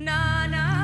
na na.